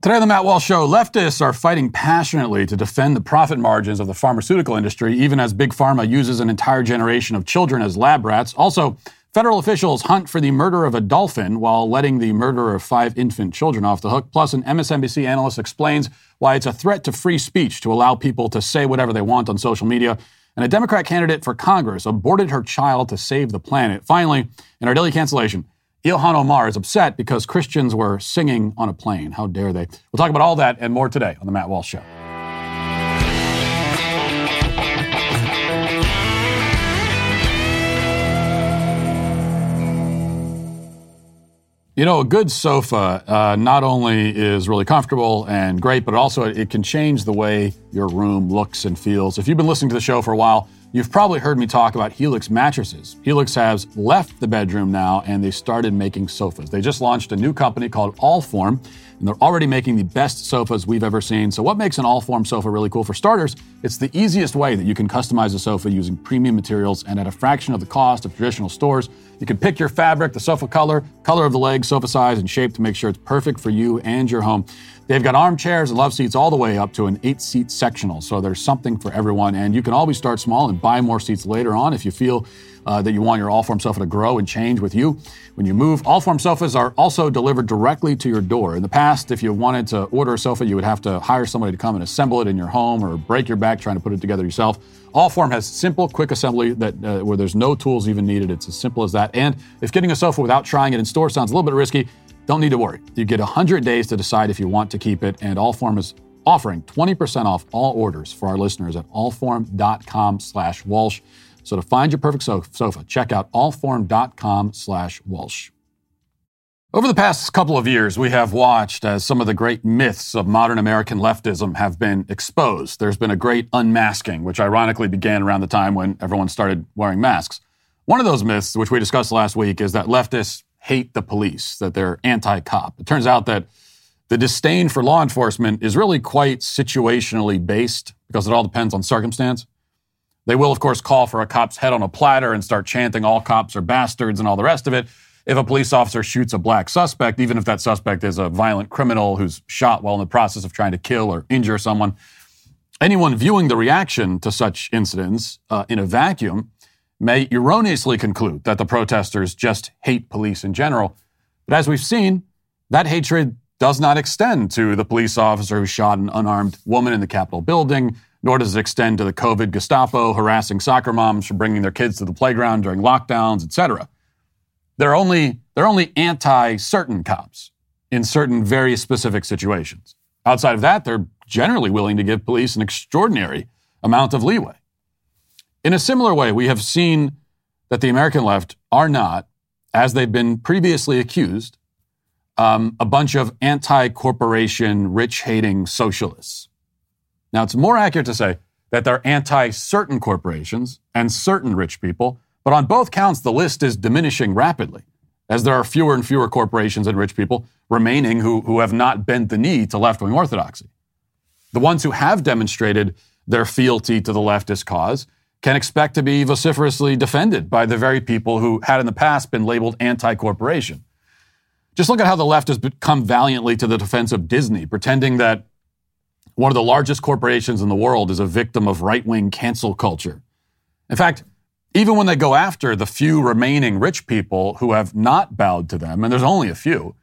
Today on the Matt Walsh Show, leftists are fighting passionately to defend the profit margins of the pharmaceutical industry, even as Big Pharma uses an entire generation of children as lab rats. Also, federal officials hunt for the murder of a dolphin while letting the murder of five infant children off the hook. Plus, an MSNBC analyst explains why it's a threat to free speech to allow people to say whatever they want on social media. And a Democrat candidate for Congress aborted her child to save the planet. Finally, in our daily cancellation, Ilhan Omar is upset because Christians were singing on a plane. How dare they? We'll talk about all that and more today on The Matt Walsh Show. You know, a good sofa uh, not only is really comfortable and great, but also it, can change the way your room looks and feels. If you've been listening to the show for a while, You've probably heard me talk about Helix mattresses. Helix has left the bedroom now and they started making sofas. They just launched a new company called Allform and they're already making the best sofas we've ever seen. So, what makes an Allform sofa really cool? For starters, it's the easiest way that you can customize a sofa using premium materials and at a fraction of the cost of traditional stores. You can pick your fabric, the sofa color, color of the legs, sofa size, and shape to make sure it's perfect for you and your home. They've got armchairs and love seats all the way up to an eight seat sectional. So there's something for everyone. And you can always start small and buy more seats later on if you feel uh, that you want your Allform sofa to grow and change with you when you move. Allform sofas are also delivered directly to your door. In the past, if you wanted to order a sofa, you would have to hire somebody to come and assemble it in your home or break your back trying to put it together yourself. Allform has simple, quick assembly that uh, where there's no tools even needed. It's as simple as that. And if getting a sofa without trying it in store sounds a little bit risky, don't need to worry. You get 100 days to decide if you want to keep it, and Allform is offering 20% off all orders for our listeners at allform.com slash Walsh. So to find your perfect sofa, check out allform.com slash Walsh. Over the past couple of years, we have watched as some of the great myths of modern American leftism have been exposed. There's been a great unmasking, which ironically began around the time when everyone started wearing masks. One of those myths, which we discussed last week, is that leftists hate the police, that they're anti cop. It turns out that the disdain for law enforcement is really quite situationally based because it all depends on circumstance. They will, of course, call for a cop's head on a platter and start chanting all cops are bastards and all the rest of it. If a police officer shoots a black suspect, even if that suspect is a violent criminal who's shot while in the process of trying to kill or injure someone, anyone viewing the reaction to such incidents uh, in a vacuum may erroneously conclude that the protesters just hate police in general. But as we've seen, that hatred does not extend to the police officer who shot an unarmed woman in the Capitol building, nor does it extend to the COVID Gestapo harassing soccer moms for bringing their kids to the playground during lockdowns, etc. They're only, they're only anti certain cops in certain very specific situations. Outside of that, they're generally willing to give police an extraordinary amount of leeway. In a similar way, we have seen that the American left are not, as they've been previously accused, um, a bunch of anti corporation, rich hating socialists. Now, it's more accurate to say that they're anti certain corporations and certain rich people, but on both counts, the list is diminishing rapidly as there are fewer and fewer corporations and rich people remaining who, who have not bent the knee to left wing orthodoxy. The ones who have demonstrated their fealty to the leftist cause can expect to be vociferously defended by the very people who had in the past been labeled anti corporation. Just look at how the left has come valiantly to the defense of Disney, pretending that one of the largest corporations in the world is a victim of right wing cancel culture. In fact, even when they go after the few remaining rich people who have not bowed to them, and there's only a few,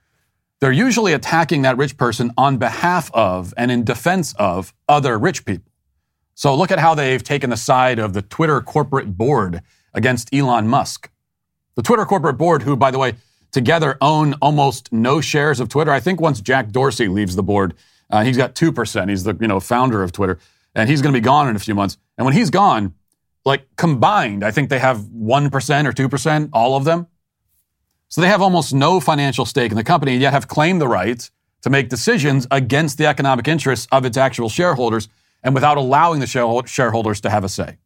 they're usually attacking that rich person on behalf of and in defense of other rich people. So look at how they've taken the side of the Twitter corporate board against Elon Musk. The Twitter corporate board, who, by the way, together own almost no shares of Twitter. I think once Jack Dorsey leaves the board, uh, he's got 2%. He's the you know founder of Twitter, and he's going to be gone in a few months. And when he's gone, like combined, I think they have 1% or 2%, all of them. So they have almost no financial stake in the company, and yet have claimed the right to make decisions against the economic interests of its actual shareholders and without allowing the shareholders to have a say.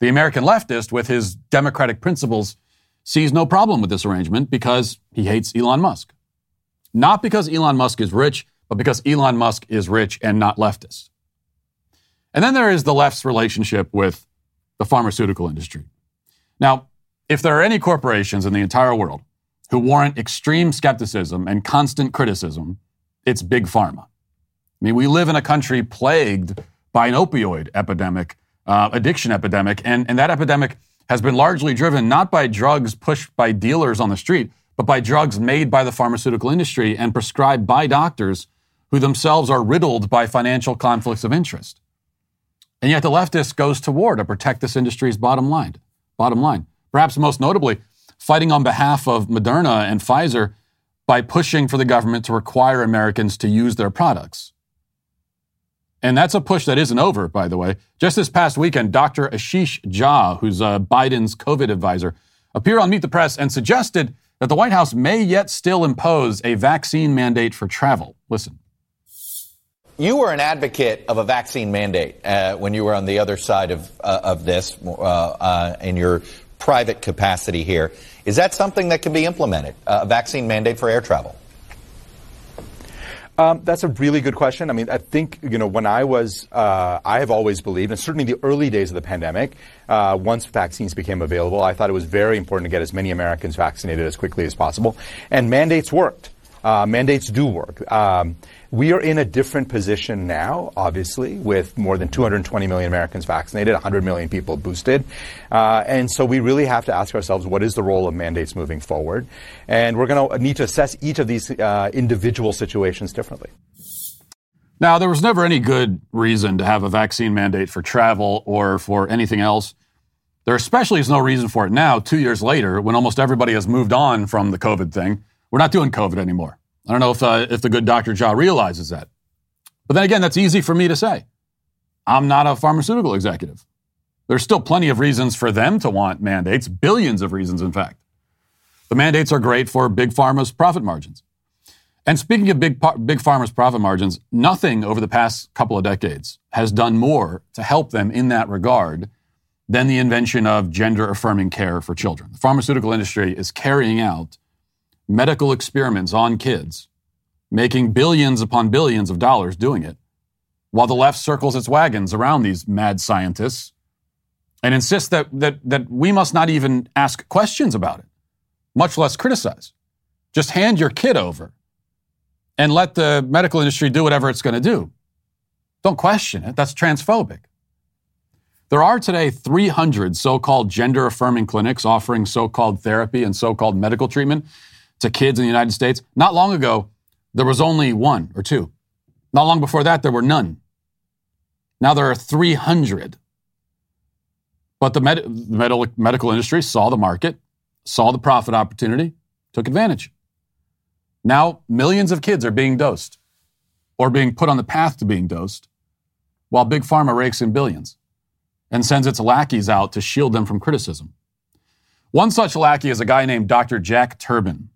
The American leftist, with his democratic principles, sees no problem with this arrangement because he hates Elon Musk. Not because Elon Musk is rich, but because Elon Musk is rich and not leftist. And then there is the left's relationship with the pharmaceutical industry. Now, if there are any corporations in the entire world who warrant extreme skepticism and constant criticism, it's big pharma. I mean, we live in a country plagued by an opioid epidemic, uh, addiction epidemic, and, and that epidemic has been largely driven not by drugs pushed by dealers on the street, but by drugs made by the pharmaceutical industry and prescribed by doctors who themselves are riddled by financial conflicts of interest. And yet the leftist goes to war to protect this industry's bottom line. Bottom line. Perhaps most notably, fighting on behalf of Moderna and Pfizer by pushing for the government to require Americans to use their products. And that's a push that isn't over, by the way. Just this past weekend, Dr. Ashish Jha, who's uh, Biden's COVID advisor, appeared on Meet the Press and suggested that the White House may yet still impose a vaccine mandate for travel. Listen. You were an advocate of a vaccine mandate uh, when you were on the other side of, uh, of this uh, uh, in your private capacity here. Is that something that can be implemented, a vaccine mandate for air travel? Um, that's a really good question. I mean, I think you know when I was, uh, I have always believed, and certainly the early days of the pandemic, uh, once vaccines became available, I thought it was very important to get as many Americans vaccinated as quickly as possible, and mandates worked. Uh, mandates do work. Um, we are in a different position now, obviously, with more than 220 million Americans vaccinated, 100 million people boosted. Uh, and so we really have to ask ourselves what is the role of mandates moving forward? And we're going to need to assess each of these uh, individual situations differently. Now, there was never any good reason to have a vaccine mandate for travel or for anything else. There especially is no reason for it now, two years later, when almost everybody has moved on from the COVID thing. We're not doing COVID anymore. I don't know if, uh, if the good Dr. Jha realizes that. But then again, that's easy for me to say. I'm not a pharmaceutical executive. There's still plenty of reasons for them to want mandates, billions of reasons, in fact. The mandates are great for big pharma's profit margins. And speaking of big, big pharma's profit margins, nothing over the past couple of decades has done more to help them in that regard than the invention of gender affirming care for children. The pharmaceutical industry is carrying out medical experiments on kids, making billions upon billions of dollars doing it, while the left circles its wagons around these mad scientists and insists that, that, that we must not even ask questions about it, much less criticize. Just hand your kid over and let the medical industry do whatever it's going to do. Don't question it. That's transphobic. There are today 300 so called gender affirming clinics offering so called therapy and so called medical treatment to kids in the United States. Not long ago, there was only one or two. Not long before that, there were none. Now there are 300. But the, med- med- medical industry saw the market, saw the profit opportunity, took advantage. Now, millions of kids are being dosed or being put on the path to being dosed, while Big Pharma rakes in billions and sends its lackeys out to shield them from criticism. One such lackey is a guy named Dr. Jack Turban.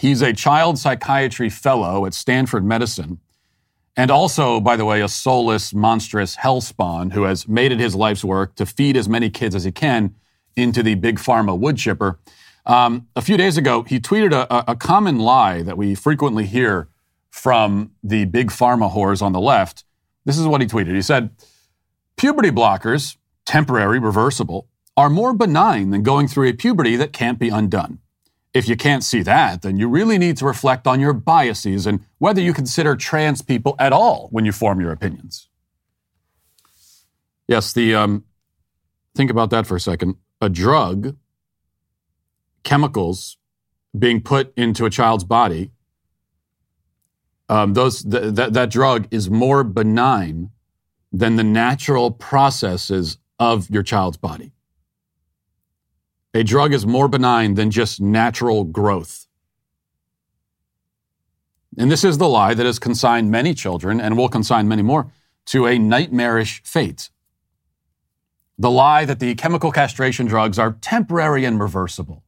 He's a child psychiatry fellow at Stanford Medicine, and also, by the way, a soulless, monstrous hellspawn who has made it his life's work to feed as many kids as he can into the big pharma wood chipper. Um, a few days ago, he tweeted a, a common lie that we frequently hear from the big pharma whores on the left. This is what he tweeted. He said, Puberty blockers, temporary, reversible, are more benign than going through a puberty that can't be undone. If you can't see that, then you really need to reflect on your biases and whether you consider trans people at all when you form your opinions. Yes, the um, think about that for a second. A drug, chemicals being put into a child's body, um, those th- th- that drug is more benign than the natural processes of your child's body. A drug is more benign than just natural growth. And this is the lie that has consigned many children, and will consign many more, to a nightmarish fate. The lie that the chemical castration drugs are temporary and reversible.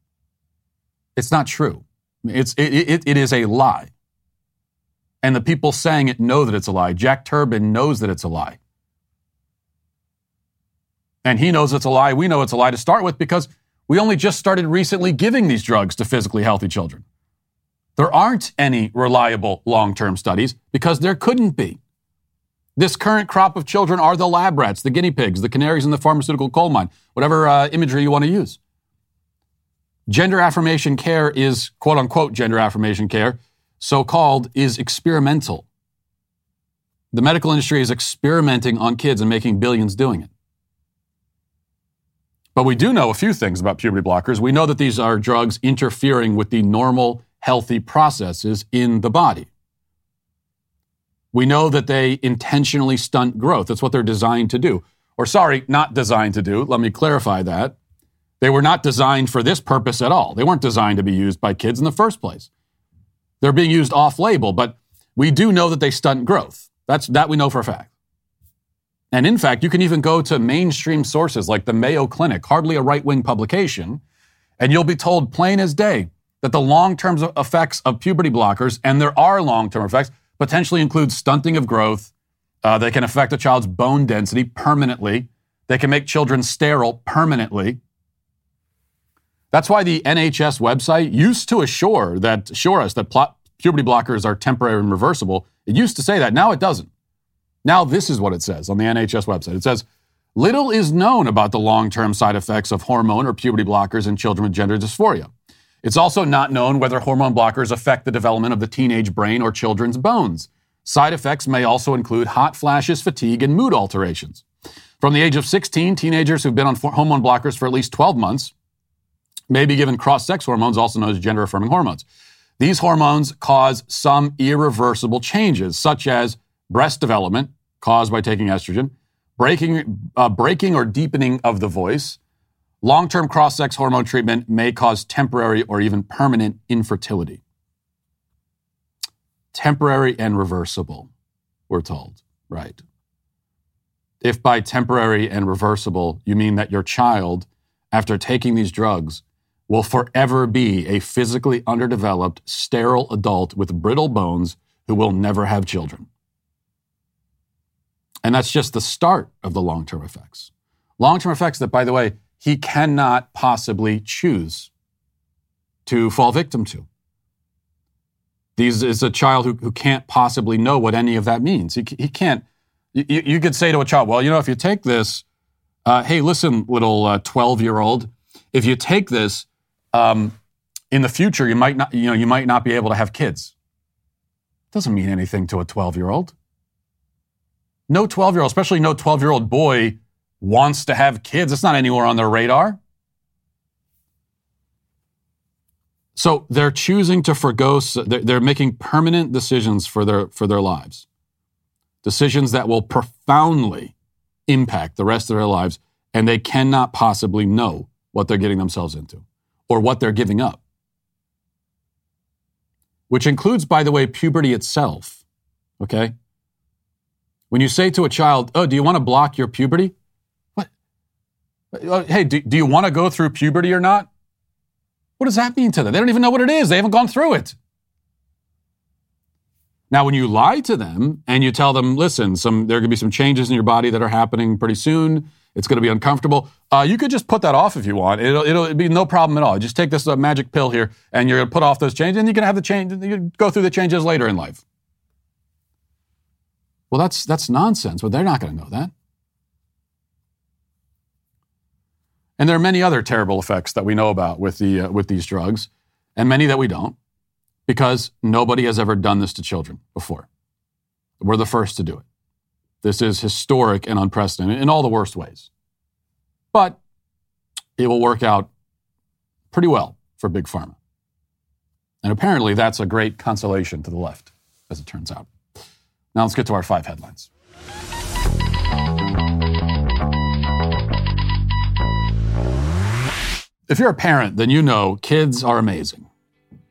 It's not true. It's, it, it, it is a lie. And the people saying it know that it's a lie. Jack Turban knows that it's a lie. And he knows it's a lie. We know it's a lie to start with because we only just started recently giving these drugs to physically healthy children. There aren't any reliable long term studies because there couldn't be. This current crop of children are the lab rats, the guinea pigs, the canaries in the pharmaceutical coal mine, whatever uh, imagery you want to use. Gender affirmation care is quote unquote gender affirmation care so called, is experimental. The medical industry is experimenting on kids and making billions doing it. But we do know a few things about puberty blockers. We know that these are drugs interfering with the normal, healthy processes in the body. We know that they intentionally stunt growth. That's what they're designed to do. Or, sorry, not designed to do. Let me clarify that. They were not designed for this purpose at all. They weren't designed to be used by kids in the first place. They're being used off label, but we do know that they stunt growth. That's, that we know for a fact. And in fact, you can even go to mainstream sources like the Mayo Clinic, hardly a right wing publication, and you'll be told plain as day that the long term effects of puberty blockers, and there are long term effects, potentially include stunting of growth. Uh, they can affect a child's bone density permanently. They can make children sterile permanently. That's why the NHS website used to assure that assure us that puberty blockers are temporary and reversible. It used to say that. Now it doesn't. Now, this is what it says on the NHS website. It says, Little is known about the long term side effects of hormone or puberty blockers in children with gender dysphoria. It's also not known whether hormone blockers affect the development of the teenage brain or children's bones. Side effects may also include hot flashes, fatigue, and mood alterations. From the age of 16, teenagers who've been on hormone blockers for at least 12 months may be given cross sex hormones, also known as gender affirming hormones. These hormones cause some irreversible changes, such as breast development caused by taking estrogen, breaking, uh, breaking or deepening of the voice. Long term cross sex hormone treatment may cause temporary or even permanent infertility. Temporary and reversible, we're told, right? If by temporary and reversible you mean that your child, after taking these drugs, will forever be a physically underdeveloped, sterile adult with brittle bones who will never have children. And that's just the start of the long term effects. Long term effects that, by the way, he cannot possibly choose to fall victim to. These is a child who, who can't possibly know what any of that means. He, he can't. You, you could say to a child, well, you know, if you take this, uh, hey, listen, little 12 uh, year old, if you take this, um, in the future, you might not, you know, you might not be able to have kids. Doesn't mean anything to a 12 year old. No 12 year old, especially no 12 year old boy, wants to have kids. It's not anywhere on their radar. So they're choosing to forego, they're making permanent decisions for their, for their lives. Decisions that will profoundly impact the rest of their lives, and they cannot possibly know what they're getting themselves into or what they're giving up. Which includes, by the way, puberty itself. Okay? When you say to a child, Oh, do you want to block your puberty? What? Uh, hey, do, do you want to go through puberty or not? What does that mean to them? They don't even know what it is. They haven't gone through it. Now, when you lie to them and you tell them, listen, some, there are going to be some changes in your body that are happening pretty soon, it's going to be uncomfortable. Uh, you could just put that off if you want. It'll, it'll be no problem at all. Just take this uh, magic pill here, and you're going to put off those changes, and you can have the change. You go through the changes later in life. Well, that's, that's nonsense, but they're not going to know that. And there are many other terrible effects that we know about with, the, uh, with these drugs, and many that we don't, because nobody has ever done this to children before. We're the first to do it. This is historic and unprecedented in all the worst ways. But it will work out pretty well for Big Pharma. And apparently, that's a great consolation to the left, as it turns out. Now let's get to our five headlines. If you're a parent, then you know kids are amazing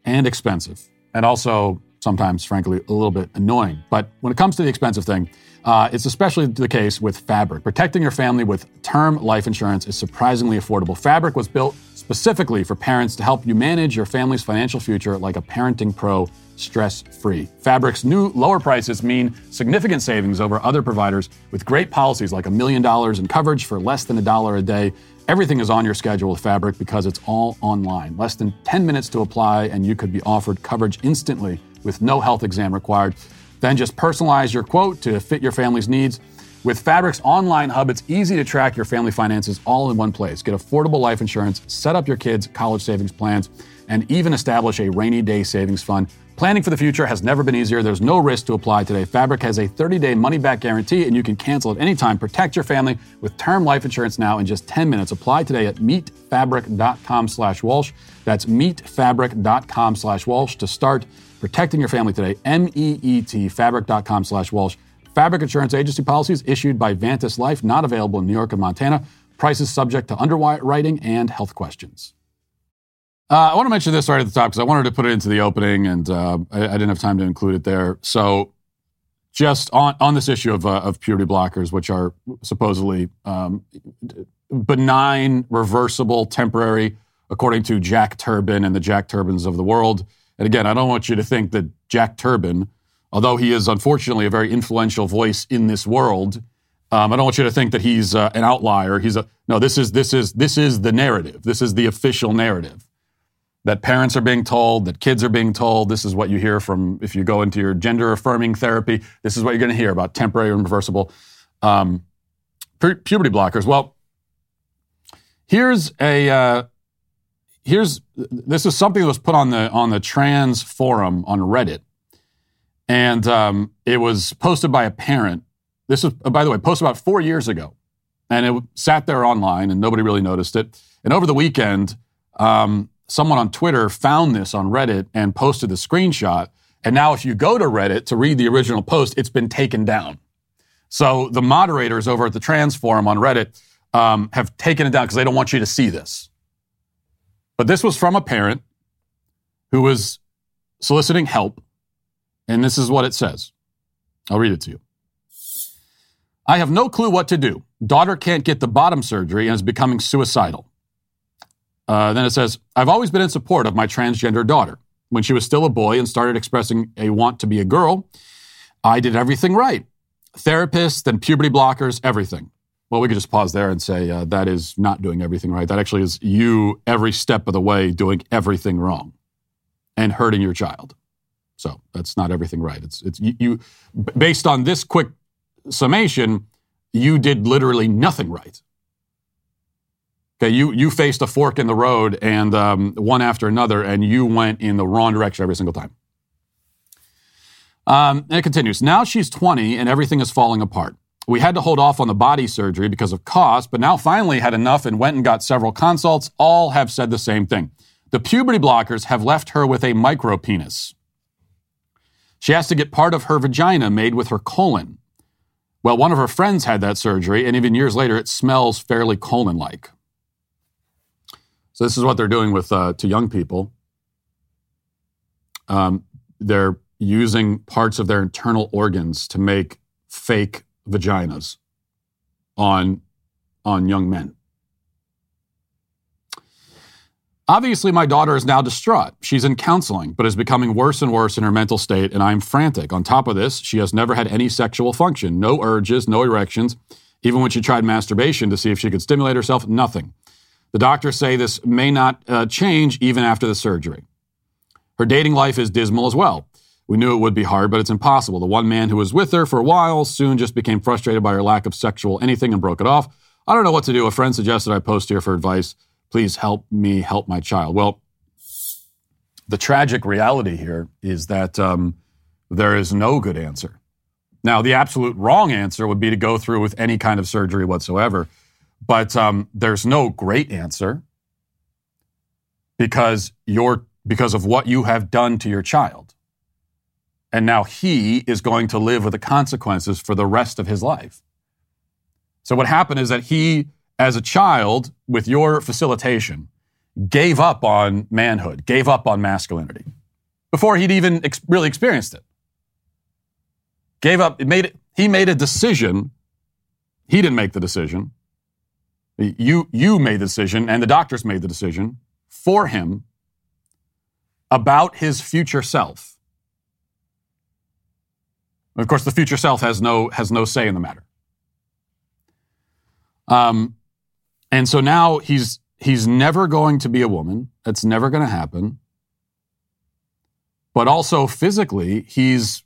and expensive, and also sometimes, frankly, a little bit annoying. But when it comes to the expensive thing, uh, it's especially the case with Fabric. Protecting your family with term life insurance is surprisingly affordable. Fabric was built specifically for parents to help you manage your family's financial future like a parenting pro stress free. Fabric's new lower prices mean significant savings over other providers with great policies like a million dollars in coverage for less than a dollar a day. Everything is on your schedule with Fabric because it's all online. Less than 10 minutes to apply, and you could be offered coverage instantly with no health exam required. Then just personalize your quote to fit your family's needs. With Fabric's online hub, it's easy to track your family finances all in one place. Get affordable life insurance, set up your kids' college savings plans, and even establish a rainy day savings fund Planning for the future has never been easier. There's no risk to apply today. Fabric has a 30-day money-back guarantee, and you can cancel at any time. Protect your family with term life insurance now in just 10 minutes. Apply today at meetfabric.com slash Walsh. That's meetfabric.com slash Walsh to start protecting your family today. M-E-E-T, fabric.com slash Walsh. Fabric insurance agency policies issued by Vantis Life, not available in New York and Montana. Prices subject to underwriting and health questions. Uh, I want to mention this right at the top because I wanted to put it into the opening and uh, I, I, didn't have time to include it there. So, just on, on this issue of, uh, of puberty blockers, which are supposedly um, benign, reversible, temporary, according to Jack Turban and the Jack Turbans of the world. And again, I don't want you to think that Jack Turban, although he is unfortunately a very influential voice in this world, um, I don't want you to think that he's uh, an outlier. He's a no. This is this is this is the narrative. This is the official narrative that parents are being told, that kids are being told. This is what you hear from if you go into your gender affirming therapy. This is what you're going to hear about temporary and reversible um, pu- puberty blockers. Well, here's a uh, here's this is something that was put on the on the trans forum on Reddit, and um, it was posted by a parent. This was, by the way, posted about four years ago, and it sat there online, and nobody really noticed it. And over the weekend. Um, someone on Twitter found this on Reddit and posted the screenshot. And now, if you go to Reddit to read the original post, it's been taken down. So the moderators over at the trans forum on Reddit um, have taken it down because they don't want you to see this. But this was from a parent who was soliciting help. And this is what it says. I'll read it to you. I have no clue what to do. Daughter can't get the bottom surgery and is becoming suicidal. Uh, then it says, I've always been in support of my transgender daughter. When she was still a boy and started expressing a want to be a girl, I did everything right. Therapists and puberty blockers, everything. Well, we could just pause there and say uh, that is not doing everything right. That actually is you every step of the way doing everything wrong and hurting your child. So that's not everything right. It's, it's you, you based on this quick summation, you did literally nothing right. Okay, you, you faced a fork in the road and um, one after another, and you went in the wrong direction every single time. Um, and it continues. Now she's 20 and everything is falling apart. We had to hold off on the body surgery because of cost, but now finally had enough and went and got several consults. All have said the same thing. The puberty blockers have left her with a micro penis. She has to get part of her vagina made with her colon. Well, one of her friends had that surgery, and even years later, it smells fairly colon like. So this is what they're doing with uh, to young people. Um, they're using parts of their internal organs to make fake vaginas on on young men. Obviously, my daughter is now distraught. She's in counseling, but is becoming worse and worse in her mental state, and I'm frantic. On top of this, she has never had any sexual function, no urges, no erections. Even when she tried masturbation to see if she could stimulate herself, nothing. The doctors say this may not uh, change even after the surgery. Her dating life is dismal as well. We knew it would be hard, but it's impossible. The one man who was with her for a while soon just became frustrated by her lack of sexual anything and broke it off. I don't know what to do. A friend suggested I post here for advice. Please help me help my child. Well, the tragic reality here is that um, there is no good answer. Now, the absolute wrong answer would be to go through with any kind of surgery whatsoever. But um, there's no great answer because you're because of what you have done to your child. And now he is going to live with the consequences for the rest of his life. So what happened is that he, as a child, with your facilitation, gave up on manhood, gave up on masculinity before he'd even ex- really experienced it. Gave up, it made it, he made a decision. He didn't make the decision. You, you made the decision, and the doctors made the decision for him about his future self. Of course, the future self has no, has no say in the matter. Um, and so now he's, he's never going to be a woman. That's never going to happen. But also physically, he's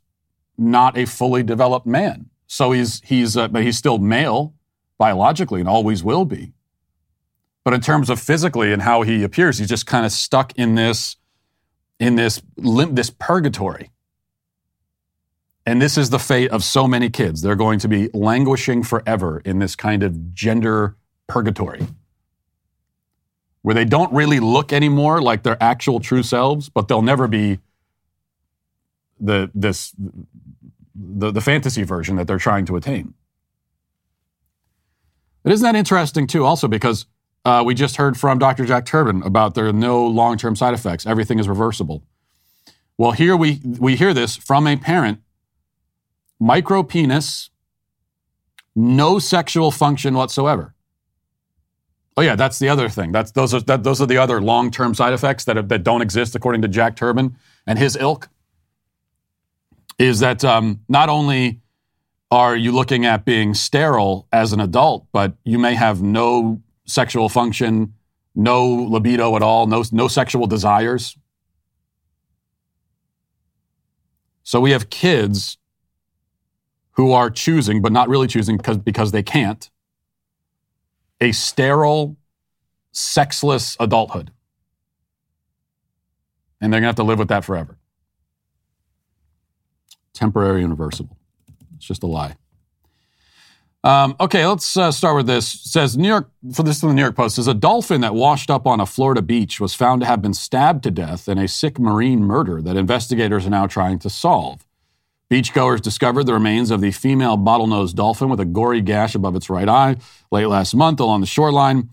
not a fully developed man. So he's, he's, uh, but he's still male biologically and always will be. But in terms of physically and how he appears, he's just kind of stuck in this in this, this purgatory. And this is the fate of so many kids. They're going to be languishing forever in this kind of gender purgatory where they don't really look anymore like their actual true selves, but they'll never be the this the, the fantasy version that they're trying to attain. But isn't that interesting too? Also because uh, we just heard from Dr. Jack Turban about there are no long-term side effects. Everything is reversible. Well, here we we hear this from a parent. Micro penis, no sexual function whatsoever. Oh yeah, that's the other thing. That's those are that, those are the other long-term side effects that that don't exist according to Jack Turban and his ilk. Is that um, not only are you looking at being sterile as an adult, but you may have no sexual function, no libido at all, no no sexual desires. So we have kids who are choosing, but not really choosing because because they can't a sterile, sexless adulthood. And they're going to have to live with that forever. Temporary and reversible. It's just a lie. Um, okay, let's uh, start with this. It says New York for this from the New York Post says a dolphin that washed up on a Florida beach was found to have been stabbed to death in a sick marine murder that investigators are now trying to solve. Beachgoers discovered the remains of the female bottlenose dolphin with a gory gash above its right eye late last month along the shoreline.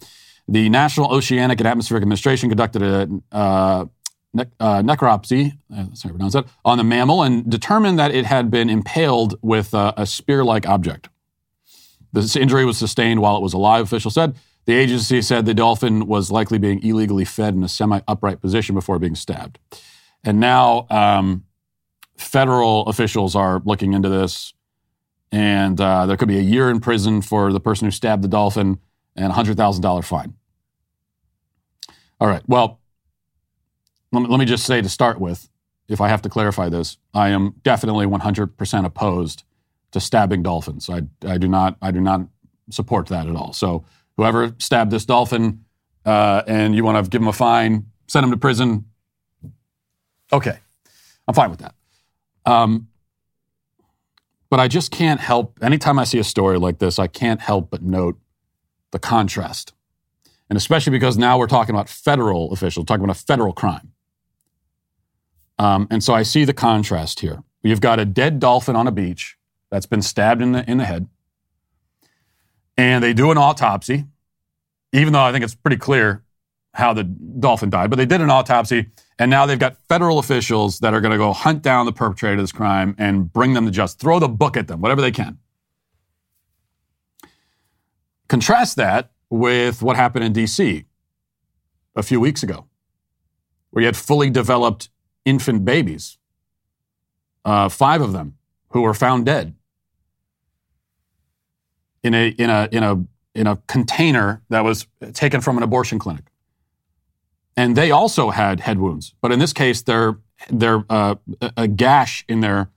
The National Oceanic and Atmospheric Administration conducted a uh, ne- uh, necropsy, uh, sorry, pronounce that, on the mammal and determined that it had been impaled with uh, a spear-like object. This injury was sustained while it was alive, officials said. The agency said the dolphin was likely being illegally fed in a semi-upright position before being stabbed. And now um, federal officials are looking into this, and uh, there could be a year in prison for the person who stabbed the dolphin and a hundred thousand dollar fine. All right. Well, let me, let me just say to start with, if I have to clarify this, I am definitely 100% opposed to stabbing dolphins. I, I do not I do not support that at all. So whoever stabbed this dolphin uh, and you want to give him a fine, send him to prison. Okay, I'm fine with that. Um, but I just can't help, anytime I see a story like this, I can't help but note the contrast. And especially because now we're talking about federal officials, talking about a federal crime. Um, and so I see the contrast here. You've got a dead dolphin on a beach that's been stabbed in the, in the head. And they do an autopsy, even though I think it's pretty clear how the dolphin died, but they did an autopsy, and now they've got federal officials that are going to go hunt down the perpetrator of this crime and bring them to justice, throw the book at them, whatever they can. Contrast that with what happened in D.C. a few weeks ago, where you had fully developed infant babies, uh, five of them who were found dead in a in a in a in a container that was taken from an abortion clinic and they also had head wounds, but in this case, they're they're uh, a gash in their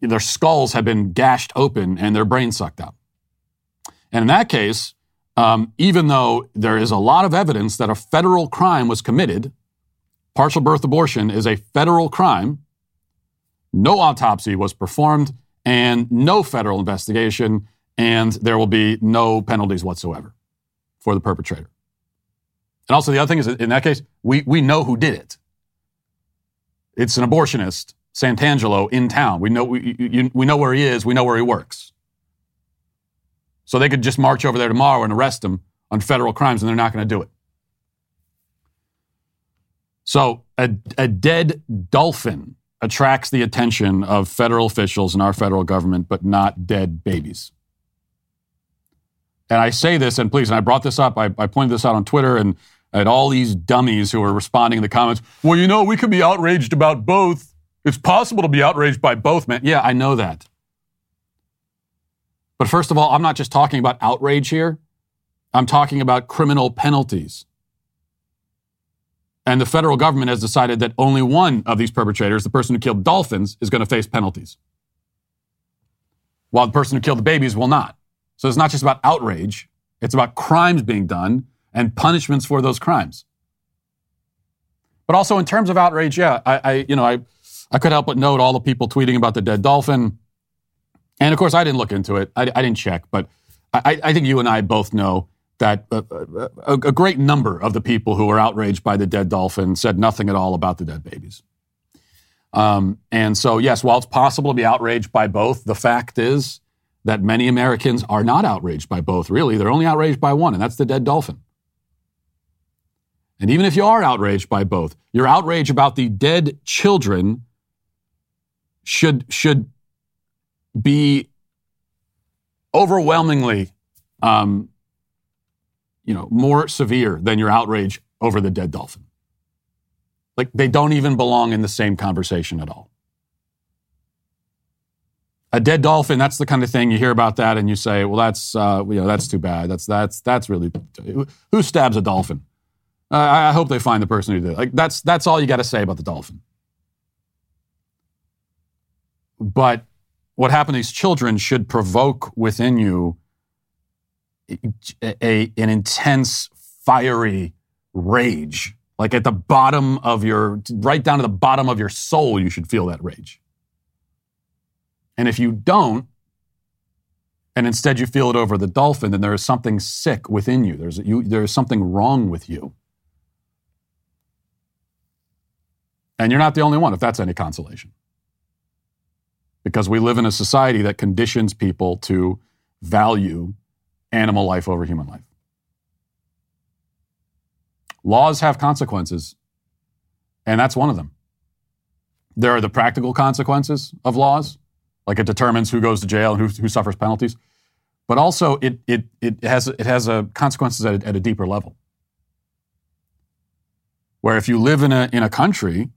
their skulls have been gashed open and their brains sucked out. And in that case, um, even though there is a lot of evidence that a federal crime was committed, partial birth abortion is a federal crime. No autopsy was performed and no federal investigation, and there will be no penalties whatsoever for the perpetrator. And also, the other thing is, in that case, we, we know who did it. It's an abortionist, Santangelo, in town. We know, we, you, we know where he is. We know where he works. So they could just march over there tomorrow and arrest him on federal crimes, and they're not going to do it. So a, a dead dolphin attracts the attention of federal officials in our federal government, but not dead babies. And I say this, and please, and I brought this up, I, I pointed this out on Twitter, and and all these dummies who are responding in the comments. Well, you know, we could be outraged about both. It's possible to be outraged by both, man. Yeah, I know that. But first of all, I'm not just talking about outrage here. I'm talking about criminal penalties. And the federal government has decided that only one of these perpetrators, the person who killed dolphins, is going to face penalties, while the person who killed the babies will not. So it's not just about outrage, it's about crimes being done and punishments for those crimes. But also in terms of outrage, yeah, I, I you know, I, I could help but note all the people tweeting about the dead dolphin. And of course, I didn't look into it. I, I didn't check, but I, I, think you and I both know that a, a, a, great number of the people who were outraged by the dead dolphin said nothing at all about the dead babies. Um, and so, yes, while it's possible to be outraged by both, the fact is that many Americans are not outraged by both, really. They're only outraged by one, and that's the dead dolphin. And even if you are outraged by both, your outrage about the dead children should, should be overwhelmingly um, you know, more severe than your outrage over the dead dolphin. Like they don't even belong in the same conversation at all. A dead dolphin, that's the kind of thing you hear about that and you say, well, that's, uh, you know, that's too bad. That's, that's, that's really, who stabs a dolphin? Uh, I hope they find the person who did it. Like that's, that's all you got to say about the dolphin. But what happened to these children should provoke within you a, a, an intense, fiery rage. Like at the bottom of your, right down to the bottom of your soul, you should feel that rage. And if you don't, and instead you feel it over the dolphin, then there is something sick within you. There's, you, there is something wrong with you. And you're not the only one, if that's any consolation. Because we live in a society that conditions people to value animal life over human life. Laws have consequences, and that's one of them. There are the practical consequences of laws, like it determines who goes to jail and who, who suffers penalties. But also, it, it, it has, it has a consequences at a, at a deeper level. Where if you live in a, in a country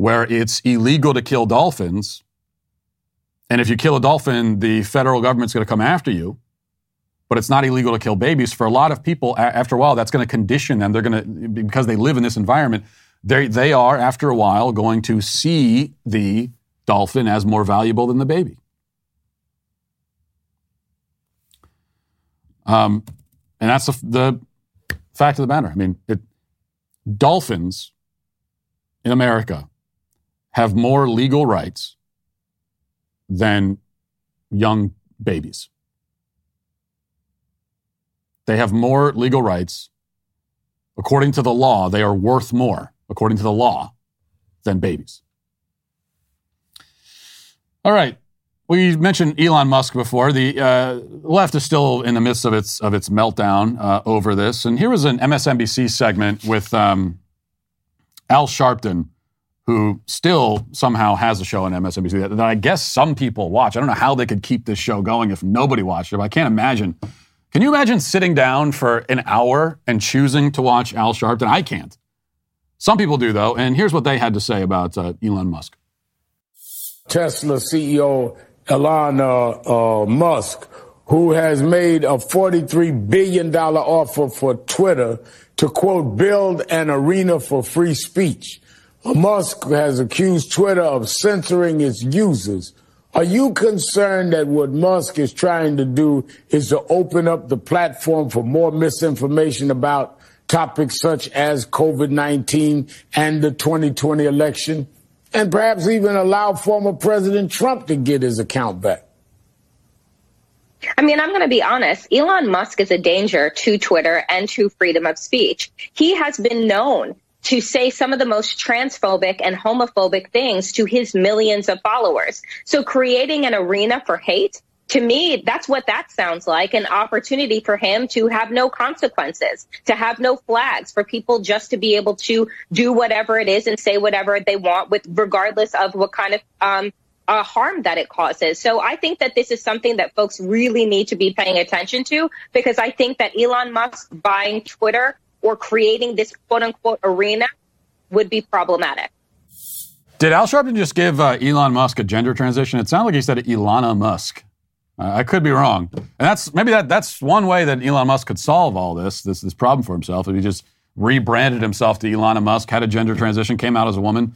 where it's illegal to kill dolphins, and if you kill a dolphin, the federal government's going to come after you, but it's not illegal to kill babies. For a lot of people, after a while, that's going to condition them. They're going to, because they live in this environment, they, they are, after a while, going to see the dolphin as more valuable than the baby. Um, and that's the, the, fact of the matter. I mean, it, dolphins in America have more legal rights than young babies. They have more legal rights. According to the law, they are worth more, according to the law, than babies. All right. We mentioned Elon Musk before. The uh, left is still in the midst of its of its meltdown uh, over this. And here was an MSNBC segment with um, Al Sharpton, who still somehow has a show on MSNBC that, that I guess some people watch. I don't know how they could keep this show going if nobody watched it. But I can't imagine can you imagine sitting down for an hour and choosing to watch Al Sharpton? I can't. Some people do, though, and here's what they had to say about uh, Elon Musk. Tesla CEO Elon uh, uh, Musk, who has made a $43 billion offer for Twitter to, quote, build an arena for free speech. Musk has accused Twitter of censoring its users are you concerned that what Musk is trying to do is to open up the platform for more misinformation about topics such as COVID-19 and the 2020 election? And perhaps even allow former President Trump to get his account back? I mean, I'm going to be honest. Elon Musk is a danger to Twitter and to freedom of speech. He has been known to say some of the most transphobic and homophobic things to his millions of followers. So creating an arena for hate to me, that's what that sounds like an opportunity for him to have no consequences, to have no flags, for people just to be able to do whatever it is and say whatever they want with regardless of what kind of um, uh, harm that it causes. So I think that this is something that folks really need to be paying attention to because I think that Elon Musk buying Twitter or creating this quote unquote arena would be problematic. Did Al Sharpton just give uh, Elon Musk a gender transition? It sounded like he said Elana Musk. Uh, I could be wrong. And that's maybe that that's one way that Elon Musk could solve all this this this problem for himself if he just rebranded himself to Elon Musk, had a gender transition, came out as a woman.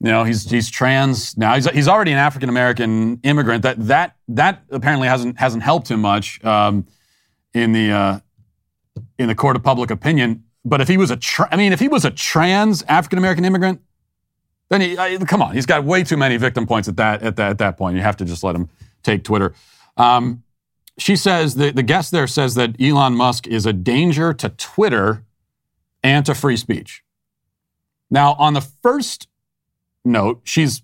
You know, he's he's trans now. He's he's already an African American immigrant. That that that apparently hasn't hasn't helped him much um, in the uh, in the court of public opinion. But if he was a, tra- I mean, if he was a trans African American immigrant, then he, I, come on, he's got way too many victim points at that at that at that point. You have to just let him take Twitter. Um, she says the the guest there says that Elon Musk is a danger to Twitter and to free speech. Now, on the first note, she's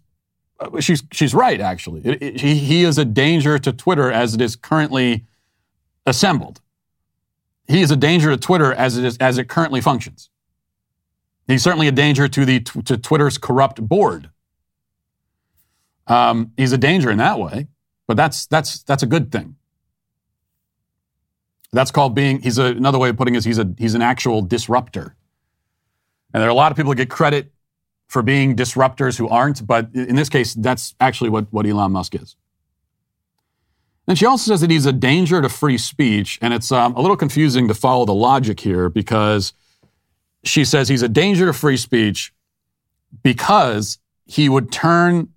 she's she's right. Actually, it, it, he, he is a danger to Twitter as it is currently assembled. He is a danger to Twitter as it is as it currently functions. He's certainly a danger to the to Twitter's corrupt board. Um, he's a danger in that way, but that's that's that's a good thing. That's called being. He's a, another way of putting it is he's a he's an actual disruptor. And there are a lot of people who get credit for being disruptors who aren't, but in this case, that's actually what, what Elon Musk is. And she also says that he's a danger to free speech, and it's um, a little confusing to follow the logic here because she says he's a danger to free speech because he would turn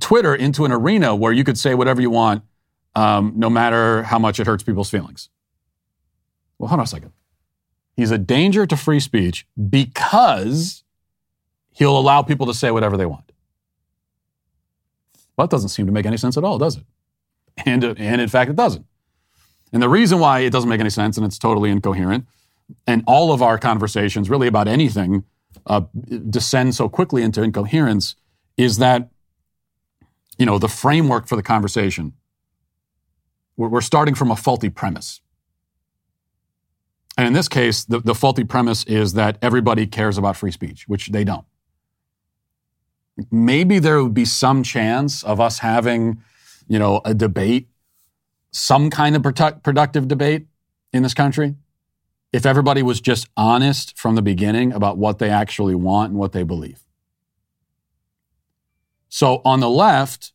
Twitter into an arena where you could say whatever you want, um, no matter how much it hurts people's feelings. Well, hold on a second. He's a danger to free speech because he'll allow people to say whatever they want. Well, that doesn't seem to make any sense at all, does it? And, and in fact, it doesn't. And the reason why it doesn't make any sense and it's totally incoherent, and all of our conversations, really about anything, uh, descend so quickly into incoherence, is that, you know, the framework for the conversation, we're, we're starting from a faulty premise. And in this case, the, the faulty premise is that everybody cares about free speech, which they don't. Maybe there would be some chance of us having, you know, a debate, some kind of produ- productive debate in this country, if everybody was just honest from the beginning about what they actually want and what they believe. So on the left,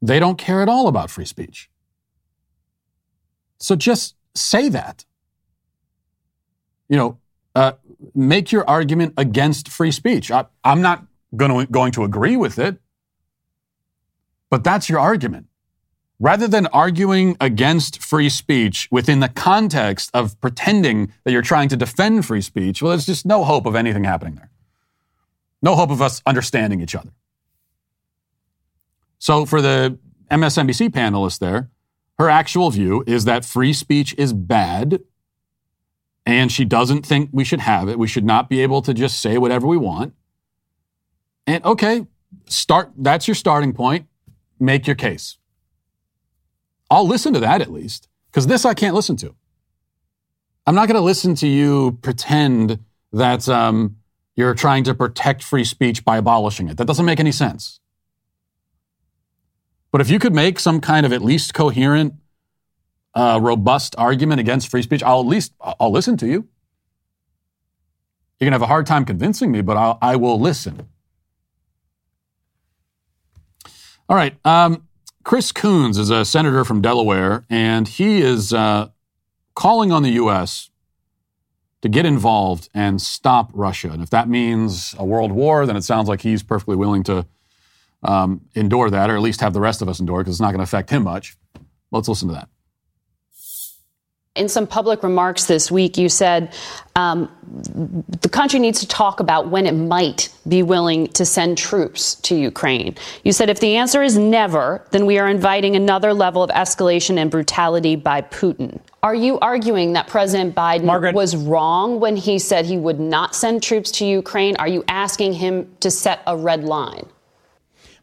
they don't care at all about free speech. So just say that you know, uh, make your argument against free speech. I, am not to, going to agree with it, but that's your argument. Rather than arguing against free speech within the context of pretending that you're trying to defend free speech, well, there's just no hope of anything happening there. No hope of us understanding each other. So for the MSNBC panelist there, her actual view is that free speech is bad and she doesn't think we should have it. We should not be able to just say whatever we want. And okay, start that's your starting point. Make your case. I'll listen to that at least, because this I can't listen to. I'm not going to listen to you pretend that um, you're trying to protect free speech by abolishing it. That doesn't make any sense. But if you could make some kind of at least coherent a robust argument against free speech, I'll at least I'll listen to you. You're gonna have a hard time convincing me, but I'll, I will listen. All right, um, Chris Coons is a senator from Delaware, and he is uh, calling on the U.S. to get involved and stop Russia. And if that means a world war, then it sounds like he's perfectly willing to um, endure that, or at least have the rest of us endure, because it's not going to affect him much. Let's listen to that. In some public remarks this week, you said um, the country needs to talk about when it might be willing to send troops to Ukraine. You said if the answer is never, then we are inviting another level of escalation and brutality by Putin. Are you arguing that President Biden Margaret. was wrong when he said he would not send troops to Ukraine? Are you asking him to set a red line?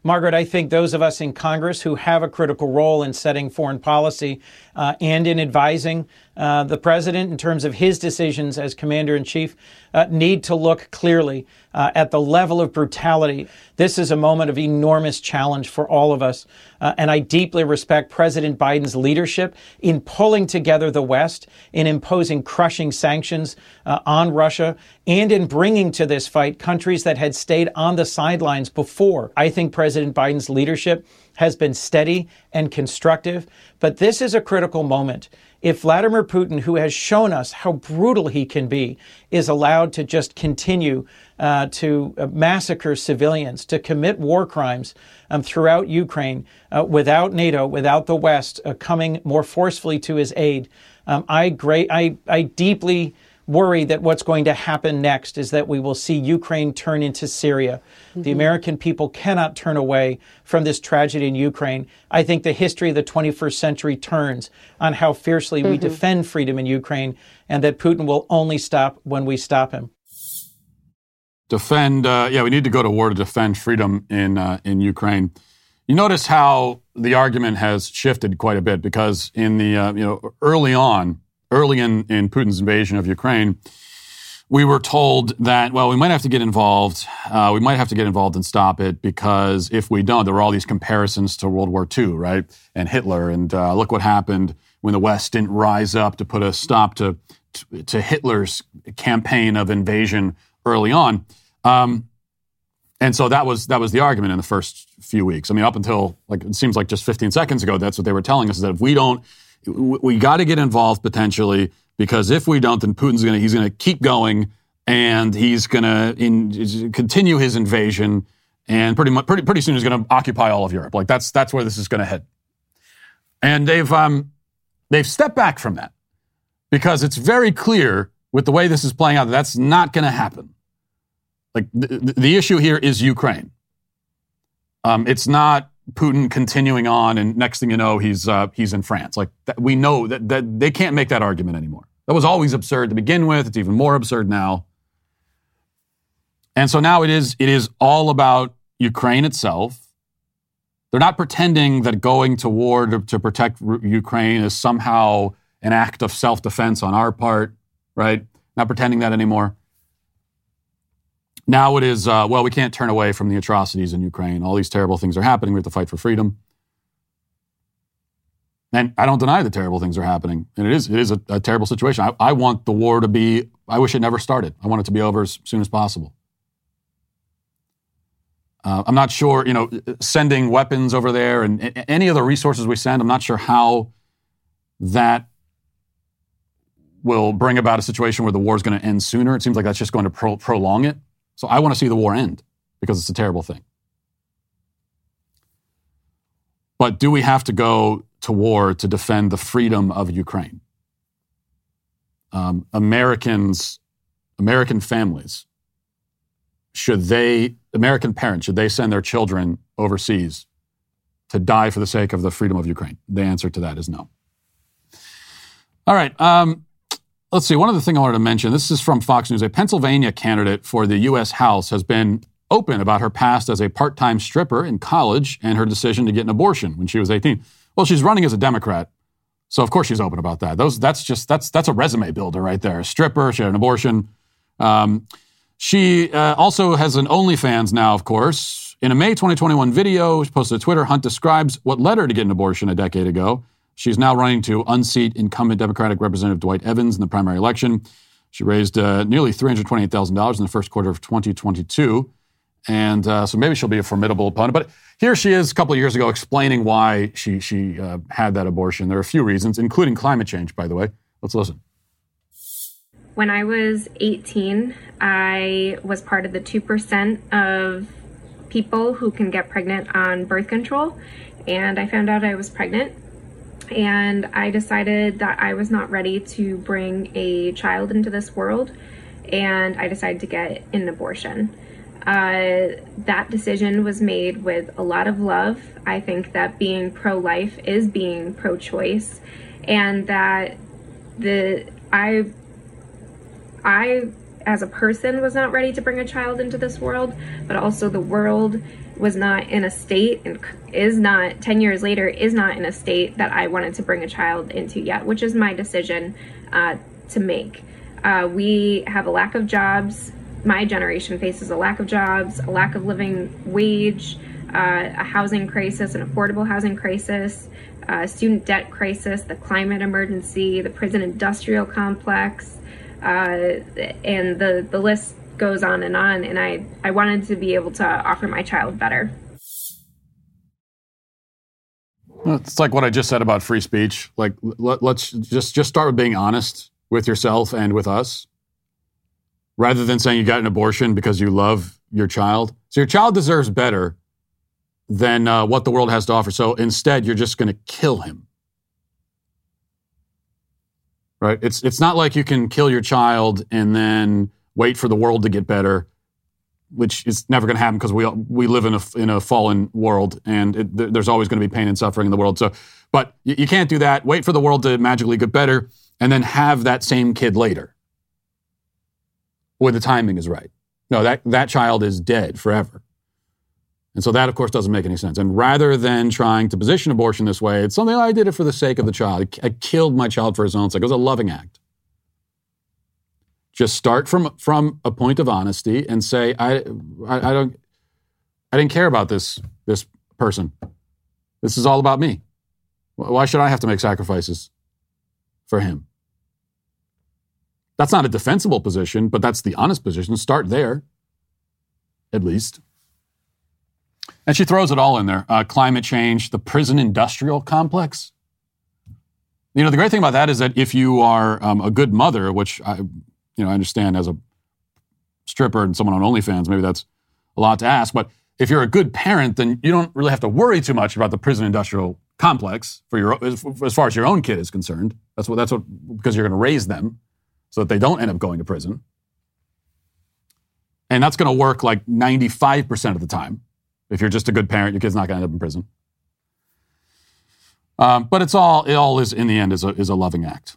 Margaret, I think those of us in Congress who have a critical role in setting foreign policy uh, and in advising uh, the president in terms of his decisions as commander in chief uh, need to look clearly uh, at the level of brutality. This is a moment of enormous challenge for all of us. Uh, and I deeply respect President Biden's leadership in pulling together the West, in imposing crushing sanctions uh, on Russia, and in bringing to this fight countries that had stayed on the sidelines before. I think President Biden's leadership has been steady and constructive, but this is a critical moment if Vladimir Putin, who has shown us how brutal he can be, is allowed to just continue uh, to uh, massacre civilians, to commit war crimes um, throughout Ukraine uh, without NATO, without the West uh, coming more forcefully to his aid, um, I, I, I deeply worry that what's going to happen next is that we will see Ukraine turn into Syria. Mm-hmm. The American people cannot turn away from this tragedy in Ukraine. I think the history of the 21st century turns on how fiercely mm-hmm. we defend freedom in Ukraine and that Putin will only stop when we stop him. Defend, uh, yeah, we need to go to war to defend freedom in, uh, in Ukraine. You notice how the argument has shifted quite a bit because in the, uh, you know, early on, early in, in Putin's invasion of Ukraine, we were told that, well, we might have to get involved. Uh, we might have to get involved and stop it because if we don't, there were all these comparisons to World War II, right? And Hitler. And uh, look what happened when the West didn't rise up to put a stop to, to, to Hitler's campaign of invasion early on. Um, and so that was that was the argument in the first few weeks. I mean, up until like it seems like just 15 seconds ago, that's what they were telling us is that if we don't we got to get involved potentially because if we don't, then Putin's going to he's going to keep going and he's going to continue his invasion and pretty much pretty pretty soon he's going to occupy all of Europe. Like that's that's where this is going to head. And they've um, they've stepped back from that because it's very clear with the way this is playing out that that's not going to happen. Like the, the issue here is Ukraine. Um, it's not Putin continuing on, and next thing you know, he's uh, he's in France. Like we know that, that they can't make that argument anymore. That was always absurd to begin with. It's even more absurd now. And so now it is it is all about Ukraine itself. They're not pretending that going to war to, to protect Ukraine is somehow an act of self defense on our part, right? Not pretending that anymore. Now it is, uh, well, we can't turn away from the atrocities in Ukraine. All these terrible things are happening. We have to fight for freedom. And I don't deny the terrible things are happening. And it is, it is a, a terrible situation. I, I, want the war to be, I wish it never started. I want it to be over as soon as possible. Uh, I'm not sure, you know, sending weapons over there and, and any of the resources we send, I'm not sure how that will bring about a situation where the war is going to end sooner. It seems like that's just going to pro- prolong it. So I want to see the war end because it's a terrible thing. But do we have to go to war to defend the freedom of Ukraine? Um, Americans, American families, should they, American parents, should they send their children overseas to die for the sake of the freedom of Ukraine? The answer to that is no. All right. Um, Let's see. One other thing I wanted to mention this is from Fox News. A Pennsylvania candidate for the U.S. House has been open about her past as a part time stripper in college and her decision to get an abortion when she was 18. Well, she's running as a Democrat. So, of course, she's open about that. Those, that's just, that's, that's a resume builder right there. A stripper, she had an abortion. Um, she uh, also has an OnlyFans now, of course. In a May 2021 video she posted to Twitter, Hunt describes what led her to get an abortion a decade ago. She's now running to unseat incumbent Democratic Representative Dwight Evans in the primary election. She raised uh, nearly $328,000 in the first quarter of 2022. And uh, so maybe she'll be a formidable opponent. But here she is a couple of years ago explaining why she, she uh, had that abortion. There are a few reasons, including climate change, by the way. Let's listen. When I was 18, I was part of the 2% of people who can get pregnant on birth control. And I found out I was pregnant and I decided that I was not ready to bring a child into this world, and I decided to get an abortion. Uh, that decision was made with a lot of love. I think that being pro life is being pro choice, and that the I I as a person was not ready to bring a child into this world, but also the world was not in a state and is not 10 years later is not in a state that I wanted to bring a child into yet, which is my decision uh, to make. Uh, we have a lack of jobs. My generation faces a lack of jobs, a lack of living wage, uh, a housing crisis, an affordable housing crisis, a student debt crisis, the climate emergency, the prison industrial complex, uh, and the, the list goes on and on. And I, I wanted to be able to offer my child better. It's like what I just said about free speech. Like, let, us just just start with being honest with yourself and with us, rather than saying you got an abortion because you love your child. So your child deserves better than uh, what the world has to offer. So instead, you're just going to kill him. right? It's it's not like you can kill your child and then wait for the world to get better, which is never going to happen because we we live in a in a fallen world and it, there's always going to be pain and suffering in the world. So, but you, you can't do that. Wait for the world to magically get better and then have that same kid later when the timing is right. No, that that child is dead forever. And so that, of course, doesn't make any sense. And rather than trying to position abortion this way, it's something I did it for the sake of the child. I killed my child for his own sake. It was a loving act. Just start from from a point of honesty and say, I, I, I don't, I didn't care about this this person. This is all about me. Why should I have to make sacrifices for him? That's not a defensible position, but that's the honest position. Start there, at least. And she throws it all in there uh, climate change, the prison industrial complex. You know, the great thing about that is that if you are um, a good mother, which I, you know, I understand as a stripper and someone on OnlyFans, maybe that's a lot to ask, but if you're a good parent, then you don't really have to worry too much about the prison industrial complex for your as, far as your own kid is concerned. That's what that's what because you're going to raise them so that they don't end up going to prison. And that's going to work like 95% of the time. If you're just a good parent, your kid's not going to end up in prison. Um, but it's all, it all is, in the end, is a, is a loving act.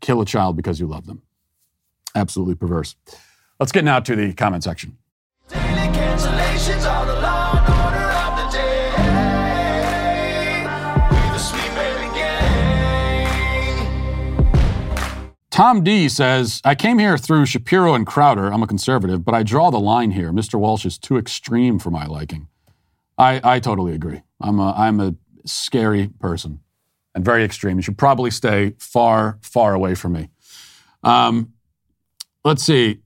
Kill a child because you love them. Absolutely perverse. Let's get now to the comment section. Tom D says, I came here through Shapiro and Crowder. I'm a conservative, but I draw the line here. Mr. Walsh is too extreme for my liking. I, I totally agree. I'm a, I'm a scary person and very extreme. You should probably stay far, far away from me. Um, let's see.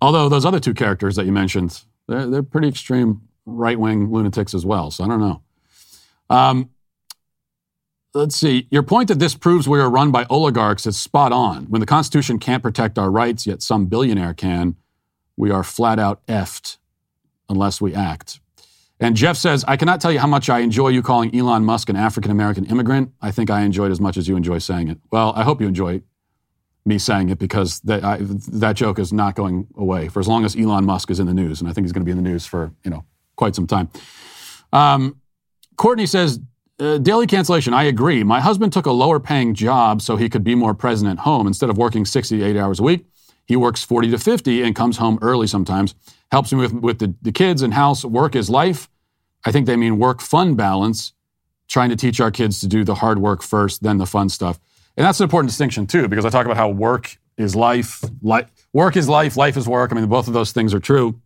Although those other two characters that you mentioned, they're, they're pretty extreme right wing lunatics as well. So I don't know. Um, let's see. Your point that this proves we are run by oligarchs is spot on. When the Constitution can't protect our rights, yet some billionaire can, we are flat out effed unless we act. And Jeff says, I cannot tell you how much I enjoy you calling Elon Musk an African American immigrant. I think I enjoyed as much as you enjoy saying it. Well, I hope you enjoy me saying it because that, I, that joke is not going away for as long as Elon Musk is in the news. And I think he's going to be in the news for, you know, quite some time. Um, Courtney says, uh, daily cancellation, I agree. My husband took a lower paying job so he could be more present at home. Instead of working 68 hours a week, he works 40 to 50 and comes home early sometimes. Helps me with, with the, the kids and house. Work is life. I think they mean work fun balance, trying to teach our kids to do the hard work first, then the fun stuff. And that's an important distinction, too, because I talk about how work is life. Li- work is life, life is work. I mean, both of those things are true.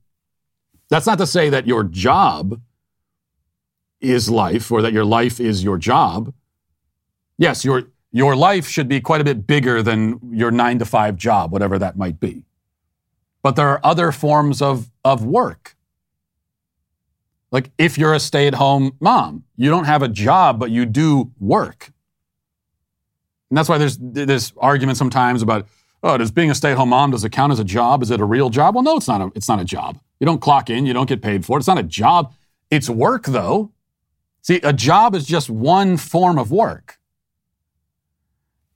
That's not to say that your job is life or that your life is your job. Yes, your, your life should be quite a bit bigger than your nine to five job, whatever that might be. But there are other forms of, of work. Like if you're a stay at home mom, you don't have a job, but you do work. And that's why there's this argument sometimes about, oh, does being a stay at home mom, does it count as a job? Is it a real job? Well, no, it's not a, it's not a job. You don't clock in, you don't get paid for it. It's not a job. It's work, though. See, a job is just one form of work.